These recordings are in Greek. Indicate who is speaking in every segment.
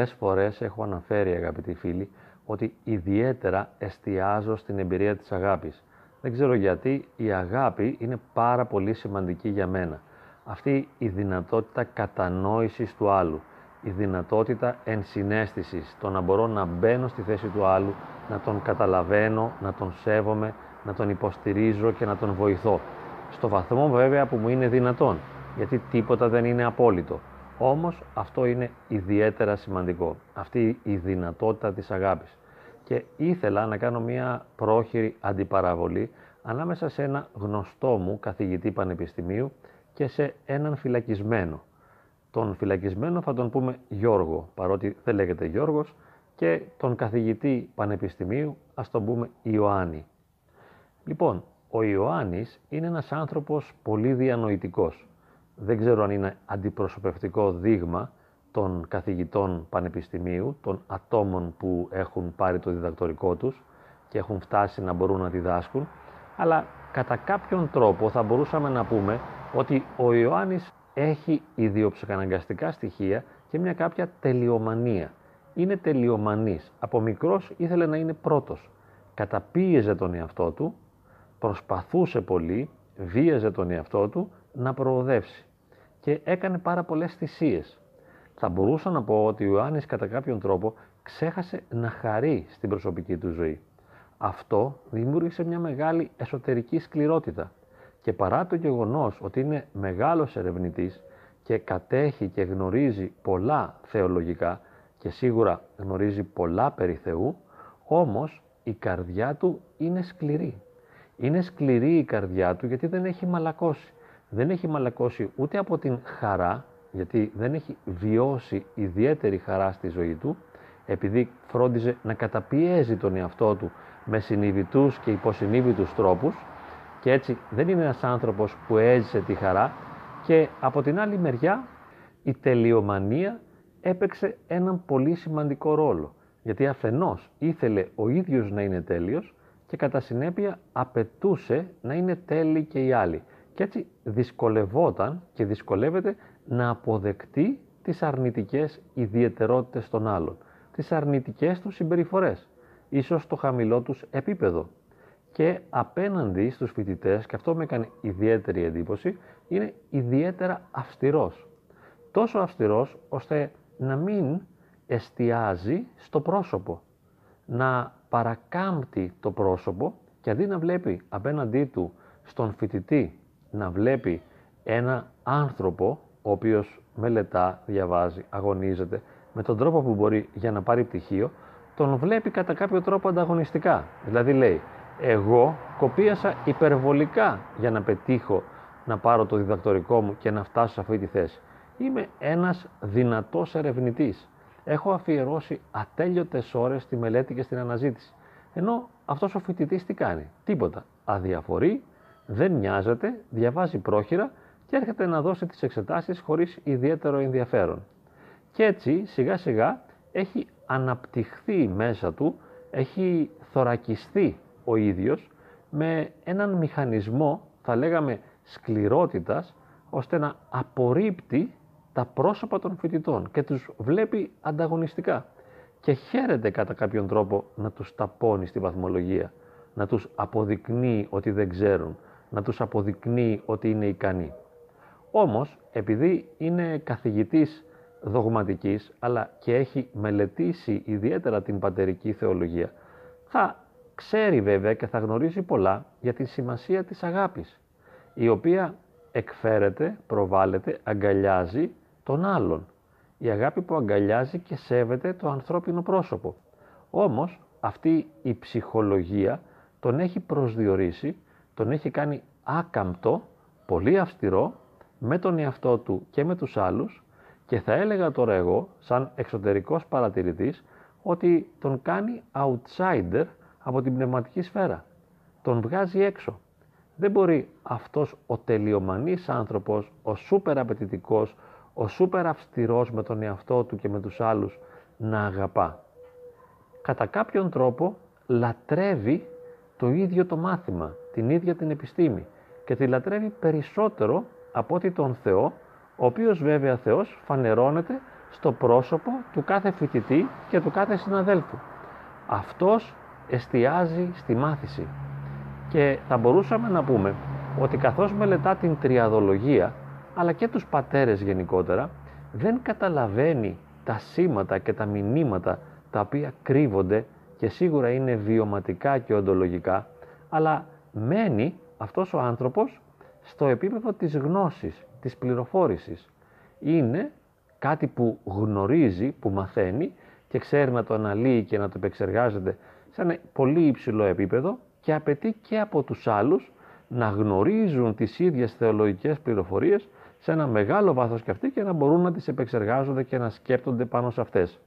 Speaker 1: Πολλές φορές έχω αναφέρει αγαπητοί φίλοι ότι ιδιαίτερα εστιάζω στην εμπειρία της αγάπης. Δεν ξέρω γιατί η αγάπη είναι πάρα πολύ σημαντική για μένα. Αυτή η δυνατότητα κατανόησης του άλλου, η δυνατότητα ενσυναίσθησης, το να μπορώ να μπαίνω στη θέση του άλλου, να τον καταλαβαίνω, να τον σέβομαι, να τον υποστηρίζω και να τον βοηθώ. Στο βαθμό βέβαια που μου είναι δυνατόν, γιατί τίποτα δεν είναι απόλυτο. Όμως αυτό είναι ιδιαίτερα σημαντικό, αυτή η δυνατότητα της αγάπης. Και ήθελα να κάνω μια πρόχειρη αντιπαραβολή ανάμεσα σε ένα γνωστό μου καθηγητή πανεπιστημίου και σε έναν φυλακισμένο. Τον φυλακισμένο θα τον πούμε Γιώργο, παρότι δεν λέγεται Γιώργος, και τον καθηγητή πανεπιστημίου ας τον πούμε Ιωάννη. Λοιπόν, ο Ιωάννης είναι ένας άνθρωπος πολύ διανοητικός. Δεν ξέρω αν είναι αντιπροσωπευτικό δείγμα των καθηγητών πανεπιστημίου, των ατόμων που έχουν πάρει το διδακτορικό τους και έχουν φτάσει να μπορούν να διδάσκουν, αλλά κατά κάποιον τρόπο θα μπορούσαμε να πούμε ότι ο Ιωάννης έχει ιδιοψυχαναγκαστικά στοιχεία και μια κάποια τελειομανία. Είναι τελειομανής. Από μικρός ήθελε να είναι πρώτος. Καταπίεζε τον εαυτό του, προσπαθούσε πολύ, βίαζε τον εαυτό του να προοδεύσει και έκανε πάρα πολλές θυσίες. Θα μπορούσα να πω ότι ο Ιωάννης κατά κάποιον τρόπο ξέχασε να χαρεί στην προσωπική του ζωή. Αυτό δημιούργησε μια μεγάλη εσωτερική σκληρότητα και παρά το γεγονός ότι είναι μεγάλος ερευνητής και κατέχει και γνωρίζει πολλά θεολογικά και σίγουρα γνωρίζει πολλά περί Θεού, όμως η καρδιά του είναι σκληρή. Είναι σκληρή η καρδιά του γιατί δεν έχει μαλακώσει. Δεν έχει μαλακώσει ούτε από την χαρά, γιατί δεν έχει βιώσει ιδιαίτερη χαρά στη ζωή του, επειδή φρόντιζε να καταπιέζει τον εαυτό του με συνειδητούς και υποσυνείδητους τρόπους και έτσι δεν είναι ένας άνθρωπος που έζησε τη χαρά και από την άλλη μεριά η τελειομανία έπαιξε έναν πολύ σημαντικό ρόλο γιατί αφενός ήθελε ο ίδιος να είναι τέλειος και κατά συνέπεια απαιτούσε να είναι τέλειοι και οι άλλοι και έτσι δυσκολευόταν και δυσκολεύεται να αποδεκτεί τις αρνητικές ιδιαιτερότητες των άλλων, τις αρνητικές τους συμπεριφορές, ίσως το χαμηλό τους επίπεδο. Και απέναντι στους φοιτητές, και αυτό με έκανε ιδιαίτερη εντύπωση, είναι ιδιαίτερα αυστηρός. Τόσο αυστηρός ώστε να μην εστιάζει στο πρόσωπο, να παρακάμπτει το πρόσωπο και αντί να βλέπει απέναντί του στον φοιτητή να βλέπει ένα άνθρωπο ο οποίος μελετά, διαβάζει, αγωνίζεται με τον τρόπο που μπορεί για να πάρει πτυχίο, τον βλέπει κατά κάποιο τρόπο ανταγωνιστικά. Δηλαδή λέει, εγώ κοπίασα υπερβολικά για να πετύχω να πάρω το διδακτορικό μου και να φτάσω σε αυτή τη θέση. Είμαι ένας δυνατός ερευνητής. Έχω αφιερώσει ατέλειωτες ώρες στη μελέτη και στην αναζήτηση. Ενώ αυτός ο φοιτητής τι κάνει, τίποτα. Αδιαφορεί, δεν νοιάζεται, διαβάζει πρόχειρα και έρχεται να δώσει τις εξετάσεις χωρίς ιδιαίτερο ενδιαφέρον. Και έτσι σιγά σιγά έχει αναπτυχθεί μέσα του, έχει θωρακιστεί ο ίδιος με έναν μηχανισμό, θα λέγαμε σκληρότητας, ώστε να απορρίπτει τα πρόσωπα των φοιτητών και τους βλέπει ανταγωνιστικά και χαίρεται κατά κάποιον τρόπο να τους ταπώνει στη βαθμολογία, να τους αποδεικνύει ότι δεν ξέρουν, να τους αποδεικνύει ότι είναι ικανοί. Όμως, επειδή είναι καθηγητής δογματικής, αλλά και έχει μελετήσει ιδιαίτερα την πατερική θεολογία, θα ξέρει βέβαια και θα γνωρίζει πολλά για τη σημασία της αγάπης, η οποία εκφέρεται, προβάλλεται, αγκαλιάζει τον άλλον. Η αγάπη που αγκαλιάζει και σέβεται το ανθρώπινο πρόσωπο. Όμως, αυτή η ψυχολογία τον έχει προσδιορίσει τον έχει κάνει άκαμπτο, πολύ αυστηρό, με τον εαυτό του και με τους άλλους και θα έλεγα τώρα εγώ, σαν εξωτερικός παρατηρητής, ότι τον κάνει outsider από την πνευματική σφαίρα. Τον βγάζει έξω. Δεν μπορεί αυτός ο τελειομανής άνθρωπος, ο σούπερ απαιτητικός, ο σούπερ αυστηρός με τον εαυτό του και με τους άλλους να αγαπά. Κατά κάποιον τρόπο λατρεύει το ίδιο το μάθημα, την ίδια την επιστήμη και τη λατρεύει περισσότερο από ότι τον Θεό, ο οποίος βέβαια Θεός φανερώνεται στο πρόσωπο του κάθε φοιτητή και του κάθε συναδέλφου. Αυτός εστιάζει στη μάθηση. Και θα μπορούσαμε να πούμε ότι καθώς μελετά την τριαδολογία, αλλά και τους πατέρες γενικότερα, δεν καταλαβαίνει τα σήματα και τα μηνύματα τα οποία κρύβονται και σίγουρα είναι βιωματικά και οντολογικά, αλλά μένει αυτός ο άνθρωπος στο επίπεδο της γνώσης, της πληροφόρησης. Είναι κάτι που γνωρίζει, που μαθαίνει και ξέρει να το αναλύει και να το επεξεργάζεται σε ένα πολύ υψηλό επίπεδο και απαιτεί και από τους άλλους να γνωρίζουν τις ίδιες θεολογικές πληροφορίες σε ένα μεγάλο βάθος και αυτοί και να μπορούν να τις επεξεργάζονται και να σκέπτονται πάνω σε αυτές.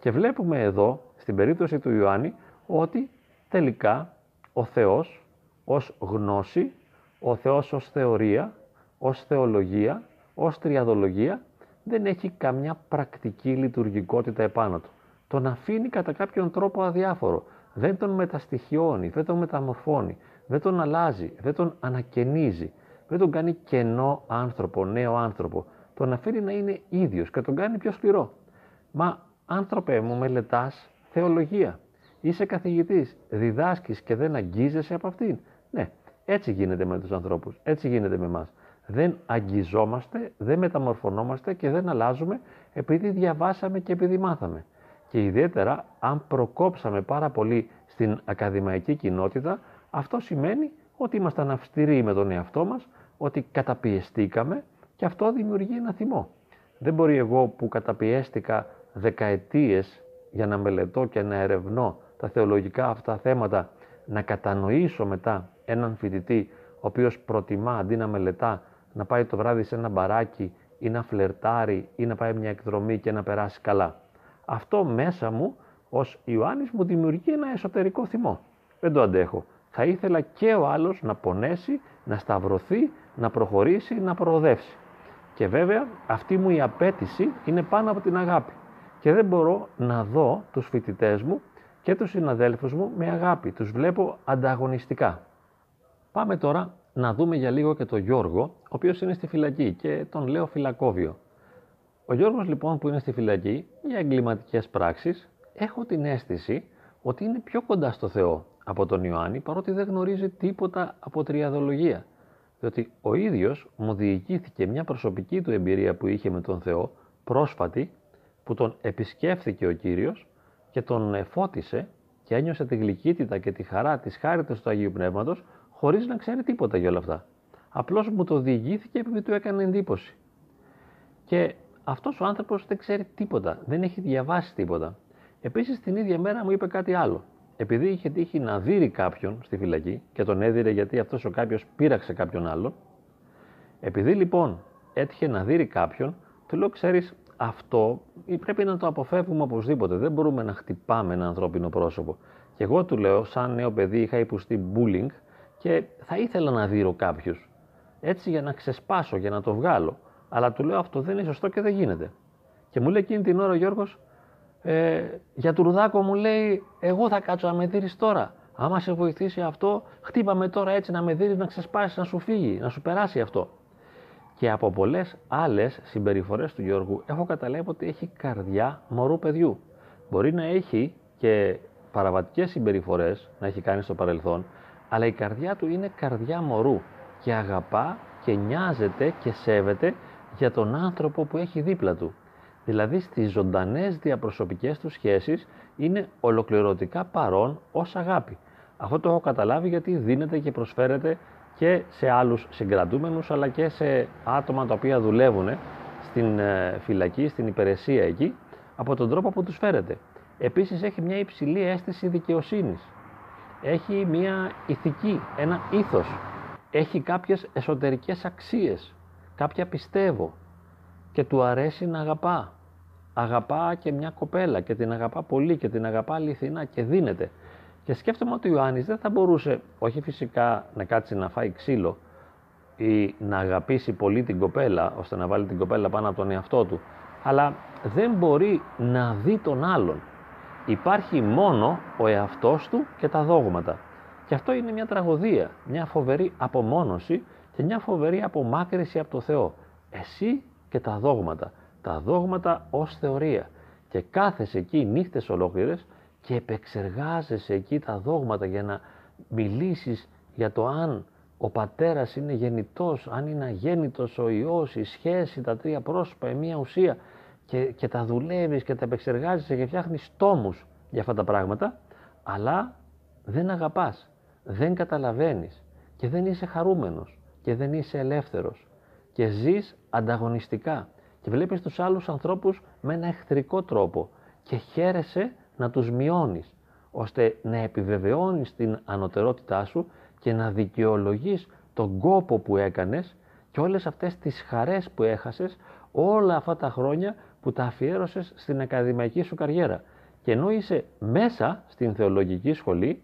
Speaker 1: Και βλέπουμε εδώ, στην περίπτωση του Ιωάννη, ότι τελικά ο Θεός ως γνώση, ο Θεός ως θεωρία, ως θεολογία, ως τριαδολογία, δεν έχει καμιά πρακτική λειτουργικότητα επάνω του. Τον αφήνει κατά κάποιον τρόπο αδιάφορο. Δεν τον μεταστοιχιώνει, δεν τον μεταμορφώνει, δεν τον αλλάζει, δεν τον ανακαινίζει, δεν τον κάνει κενό άνθρωπο, νέο άνθρωπο. Τον αφήνει να είναι ίδιος και τον κάνει πιο σκληρό. Μα άνθρωπε μου μελετάς θεολογία, είσαι καθηγητής, διδάσκεις και δεν αγγίζεσαι από αυτήν. Ναι, έτσι γίνεται με τους ανθρώπους, έτσι γίνεται με εμάς. Δεν αγγιζόμαστε, δεν μεταμορφωνόμαστε και δεν αλλάζουμε επειδή διαβάσαμε και επειδή μάθαμε. Και ιδιαίτερα αν προκόψαμε πάρα πολύ στην ακαδημαϊκή κοινότητα, αυτό σημαίνει ότι ήμασταν αυστηροί με τον εαυτό μας, ότι καταπιεστήκαμε και αυτό δημιουργεί ένα θυμό. Δεν μπορεί εγώ που καταπιέστηκα δεκαετίες για να μελετώ και να ερευνώ τα θεολογικά αυτά θέματα, να κατανοήσω μετά έναν φοιτητή ο οποίος προτιμά αντί να μελετά να πάει το βράδυ σε ένα μπαράκι ή να φλερτάρει ή να πάει μια εκδρομή και να περάσει καλά. Αυτό μέσα μου ως Ιωάννης μου δημιουργεί ένα εσωτερικό θυμό. Δεν το αντέχω. Θα ήθελα και ο άλλος να πονέσει, να σταυρωθεί, να προχωρήσει, να προοδεύσει. Και βέβαια αυτή μου η απέτηση είναι πάνω από την αγάπη. Και δεν μπορώ να δω τους φοιτητές μου και τους συναδέλφους μου με αγάπη. Τους βλέπω ανταγωνιστικά. Πάμε τώρα να δούμε για λίγο και τον Γιώργο, ο οποίος είναι στη φυλακή και τον λέω φυλακόβιο. Ο Γιώργος λοιπόν που είναι στη φυλακή για εγκληματικές πράξεις, έχω την αίσθηση ότι είναι πιο κοντά στο Θεό από τον Ιωάννη, παρότι δεν γνωρίζει τίποτα από τριαδολογία. Διότι ο ίδιος μου διηγήθηκε μια προσωπική του εμπειρία που είχε με τον Θεό, πρόσφατη, που τον επισκέφθηκε ο Κύριος και τον φώτισε και ένιωσε τη γλυκύτητα και τη χαρά της χάριτας του Αγίου Πνεύματος χωρίς να ξέρει τίποτα για όλα αυτά. Απλώς μου το διηγήθηκε επειδή του έκανε εντύπωση. Και αυτός ο άνθρωπος δεν ξέρει τίποτα, δεν έχει διαβάσει τίποτα. Επίσης την ίδια μέρα μου είπε κάτι άλλο. Επειδή είχε τύχει να δει κάποιον στη φυλακή και τον έδιρε γιατί αυτός ο κάποιος πείραξε κάποιον άλλο, επειδή λοιπόν έτυχε να δει κάποιον, του λέω ξέρεις αυτό πρέπει να το αποφεύγουμε οπωσδήποτε. Δεν μπορούμε να χτυπάμε ένα ανθρώπινο πρόσωπο. Και εγώ του λέω, σαν νέο παιδί, είχα υποστεί bullying και θα ήθελα να δείρω κάποιους. Έτσι για να ξεσπάσω, για να το βγάλω. Αλλά του λέω αυτό δεν είναι σωστό και δεν γίνεται. Και μου λέει εκείνη την ώρα ο Γιώργος, ε, για του Ρουδάκο μου λέει, εγώ θα κάτσω να με δει τώρα. Άμα σε βοηθήσει αυτό, χτύπαμε τώρα έτσι να με δει, να ξεσπάσεις, να σου φύγει, να σου περάσει αυτό. Και από πολλές άλλες συμπεριφορές του Γιώργου έχω καταλάβει ότι έχει καρδιά μωρού παιδιού. Μπορεί να έχει και παραβατικές συμπεριφορές να έχει κάνει στο παρελθόν, αλλά η καρδιά του είναι καρδιά μωρού και αγαπά και νοιάζεται και σέβεται για τον άνθρωπο που έχει δίπλα του. Δηλαδή στις ζωντανές διαπροσωπικές του σχέσεις είναι ολοκληρωτικά παρόν ως αγάπη. Αυτό το έχω καταλάβει γιατί δίνεται και προσφέρεται και σε άλλους συγκρατούμενους αλλά και σε άτομα τα οποία δουλεύουν στην ε, φυλακή, στην υπηρεσία εκεί από τον τρόπο που τους φέρεται. Επίσης έχει μια υψηλή αίσθηση δικαιοσύνης έχει μια ηθική, ένα ήθος, έχει κάποιες εσωτερικές αξίες, κάποια πιστεύω και του αρέσει να αγαπά. Αγαπά και μια κοπέλα και την αγαπά πολύ και την αγαπά αληθινά και δίνεται. Και σκέφτομαι ότι ο Ιωάννης δεν θα μπορούσε, όχι φυσικά να κάτσει να φάει ξύλο ή να αγαπήσει πολύ την κοπέλα, ώστε να βάλει την κοπέλα πάνω από τον εαυτό του, αλλά δεν μπορεί να δει τον άλλον υπάρχει μόνο ο εαυτός του και τα δόγματα. Και αυτό είναι μια τραγωδία, μια φοβερή απομόνωση και μια φοβερή απομάκρυση από το Θεό. Εσύ και τα δόγματα. τα δόγματα ως θεωρία και κάθεσαι εκεί νύχτες ολόκληρες και επεξεργάζεσαι εκεί τα δόγματα για να μιλήσεις για το αν ο πατέρας είναι γεννητός, αν είναι αγέννητος ο Υιός, η σχέση, τα τρία πρόσωπα, η μία ουσία και, και τα δουλεύεις και τα επεξεργάζεσαι και φτιάχνεις τόμους για αυτά τα πράγματα, αλλά δεν αγαπάς, δεν καταλαβαίνεις και δεν είσαι χαρούμενος και δεν είσαι ελεύθερος και ζεις ανταγωνιστικά. Και βλέπεις τους άλλους ανθρώπους με ένα εχθρικό τρόπο και χαίρεσαι να τους μειώνεις ώστε να επιβεβαιώνεις την ανωτερότητά σου και να δικαιολογείς τον κόπο που έκανες και όλες αυτές τις χαρές που έχασες όλα αυτά τα χρόνια που τα αφιέρωσες στην ακαδημαϊκή σου καριέρα. Και ενώ είσαι μέσα στην θεολογική σχολή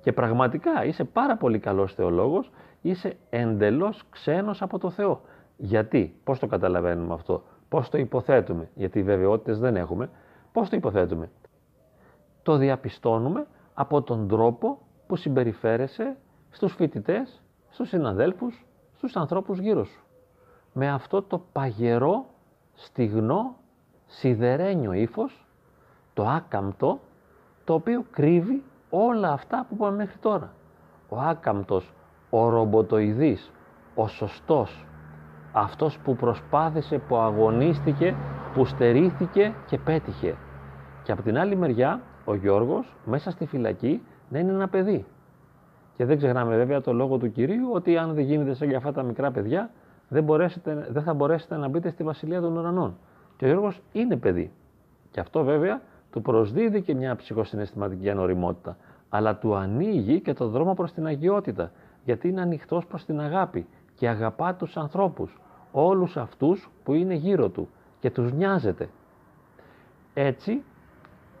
Speaker 1: και πραγματικά είσαι πάρα πολύ καλός θεολόγος, είσαι εντελώς ξένος από το Θεό. Γιατί, πώς το καταλαβαίνουμε αυτό, πώς το υποθέτουμε, γιατί βεβαιότητες δεν έχουμε, πώς το υποθέτουμε; Το διαπιστώνουμε από τον τρόπο που συμπεριφέρεσαι στους φοιτητές, στους συναδέλφους, στους ανθρώπους γύρω σου. Με αυτό το παγερό, στιγνό, σιδερένιο ύφος, το άκαμπτο, το οποίο κρύβει όλα αυτά που είπαμε μέχρι τώρα. Ο άκαμπτος, ο ρομποτοειδής, ο σωστός, αυτός που προσπάθησε, που αγωνίστηκε, που στερήθηκε και πέτυχε. Και από την άλλη μεριά, ο Γιώργος μέσα στη φυλακή να είναι ένα παιδί. Και δεν ξεχνάμε βέβαια το λόγο του Κυρίου ότι αν δεν γίνετε σαν για αυτά τα μικρά παιδιά, δεν, μπορέσετε, δεν θα μπορέσετε να μπείτε στη Βασιλεία των Ουρανών. Και ο Γιώργος είναι παιδί. Και αυτό βέβαια του προσδίδει και μια ψυχοσυναισθηματική ανοριμότητα. Αλλά του ανοίγει και το δρόμο προς την αγιότητα. Γιατί είναι ανοιχτός προς την αγάπη και αγαπά τους ανθρώπους. Όλους αυτούς που είναι γύρω του και τους νοιάζεται. Έτσι,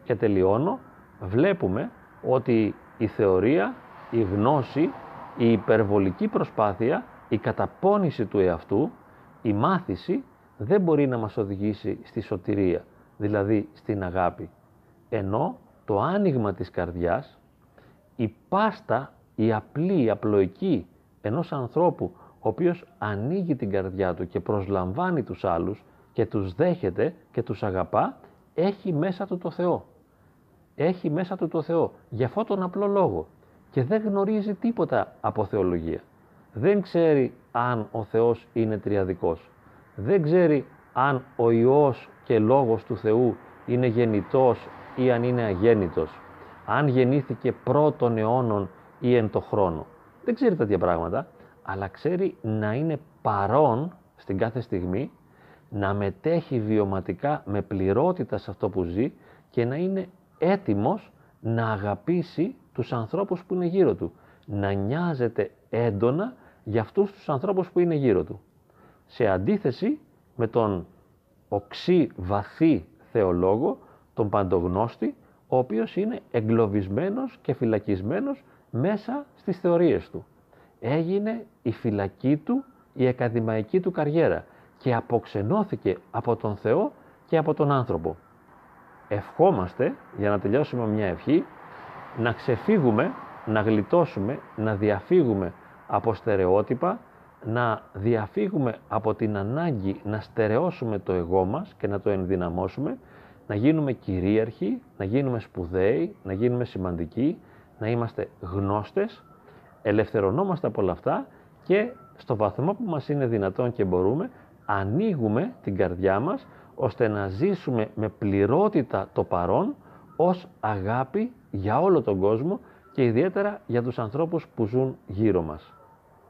Speaker 1: και τελειώνω, βλέπουμε ότι η θεωρία, η γνώση, η υπερβολική προσπάθεια, η καταπώνηση του εαυτού, η μάθηση δεν μπορεί να μας οδηγήσει στη σωτηρία, δηλαδή στην αγάπη. Ενώ το άνοιγμα της καρδιάς, η πάστα, η απλή, η απλοϊκή ενός ανθρώπου ο οποίος ανοίγει την καρδιά του και προσλαμβάνει τους άλλους και τους δέχεται και τους αγαπά, έχει μέσα του το Θεό. Έχει μέσα του το Θεό. Για αυτόν τον απλό λόγο. Και δεν γνωρίζει τίποτα από θεολογία. Δεν ξέρει αν ο Θεός είναι τριαδικός δεν ξέρει αν ο Υιός και Λόγος του Θεού είναι γεννητός ή αν είναι αγέννητος, αν γεννήθηκε πρώτων αιώνων ή εν το χρόνο. Δεν ξέρει τέτοια πράγματα, αλλά ξέρει να είναι παρόν στην κάθε στιγμή, να μετέχει βιωματικά με πληρότητα σε αυτό που ζει και να είναι έτοιμος να αγαπήσει τους ανθρώπους που είναι γύρω του, να νοιάζεται έντονα για αυτούς τους ανθρώπους που είναι γύρω του σε αντίθεση με τον οξύ βαθύ θεολόγο, τον παντογνώστη, ο οποίος είναι εγκλωβισμένος και φυλακισμένος μέσα στις θεωρίες του. Έγινε η φυλακή του, η ακαδημαϊκή του καριέρα και αποξενώθηκε από τον Θεό και από τον άνθρωπο. Ευχόμαστε, για να τελειώσουμε μια ευχή, να ξεφύγουμε, να γλιτώσουμε, να διαφύγουμε από στερεότυπα, να διαφύγουμε από την ανάγκη να στερεώσουμε το εγώ μας και να το ενδυναμώσουμε, να γίνουμε κυρίαρχοι, να γίνουμε σπουδαίοι, να γίνουμε σημαντικοί, να είμαστε γνώστες, ελευθερωνόμαστε από όλα αυτά και στο βαθμό που μας είναι δυνατόν και μπορούμε, ανοίγουμε την καρδιά μας ώστε να ζήσουμε με πληρότητα το παρόν ως αγάπη για όλο τον κόσμο και ιδιαίτερα για τους ανθρώπους που ζουν γύρω μας.